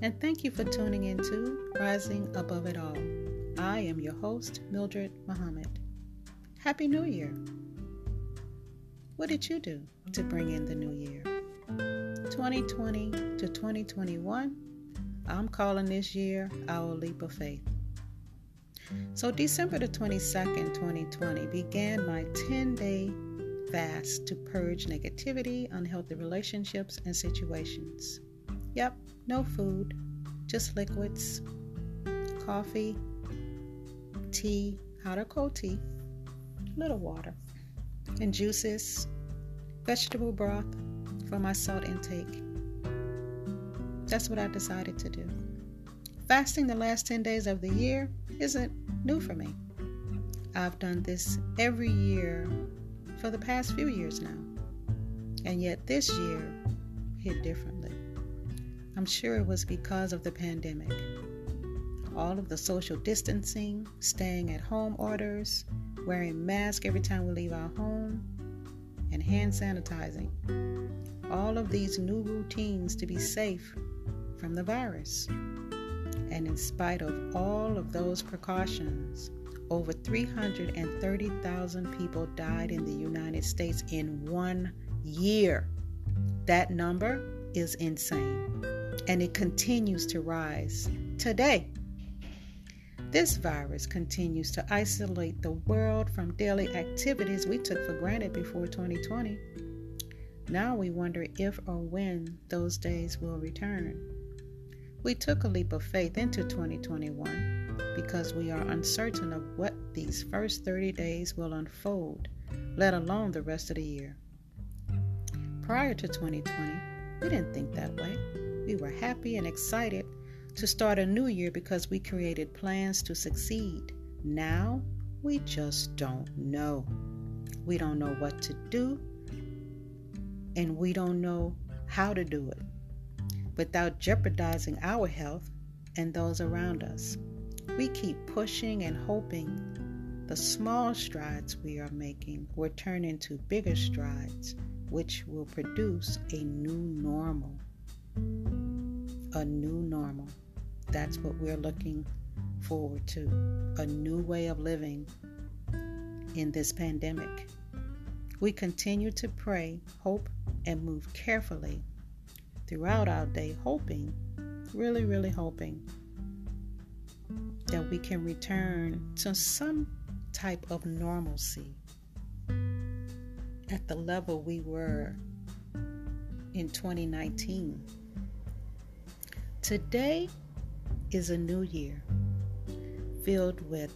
and thank you for tuning in to Rising Above It All. I am your host, Mildred Muhammad. Happy New Year! What did you do to bring in the new year? 2020 to 2021, I'm calling this year our leap of faith. So, December the 22nd, 2020, began my 10 day fast to purge negativity, unhealthy relationships, and situations. Yep, no food, just liquids, coffee, tea, hot or cold tea, little water, and juices, vegetable broth for my salt intake. That's what I decided to do. Fasting the last 10 days of the year isn't new for me. I've done this every year for the past few years now. And yet this year hit differently. I'm sure it was because of the pandemic. All of the social distancing, staying at home orders, wearing masks every time we leave our home, and hand sanitizing. All of these new routines to be safe from the virus. And in spite of all of those precautions, over 330,000 people died in the United States in one year. That number is insane and it continues to rise today. This virus continues to isolate the world from daily activities we took for granted before 2020. Now we wonder if or when those days will return. We took a leap of faith into 2021 because we are uncertain of what these first 30 days will unfold, let alone the rest of the year. Prior to 2020, we didn't think that way. We were happy and excited to start a new year because we created plans to succeed. Now, we just don't know. We don't know what to do, and we don't know how to do it without jeopardizing our health and those around us. We keep pushing and hoping the small strides we are making will turn into bigger strides, which will produce a new normal a new normal. That's what we're looking forward to a new way of living in this pandemic. We continue to pray, hope, and move carefully throughout our day, hoping, really, really hoping that we can return to some type of normalcy at the level we were in 2019. Today is a new year filled with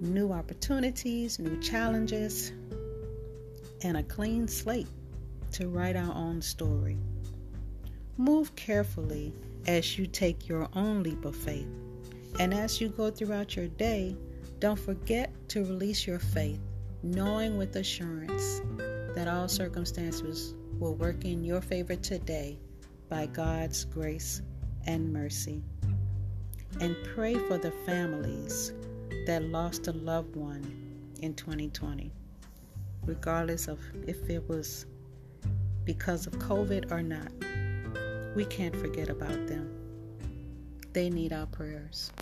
new opportunities, new challenges, and a clean slate to write our own story. Move carefully as you take your own leap of faith. And as you go throughout your day, don't forget to release your faith, knowing with assurance that all circumstances will work in your favor today by God's grace and mercy. And pray for the families that lost a loved one in 2020, regardless of if it was because of COVID or not. We can't forget about them. They need our prayers.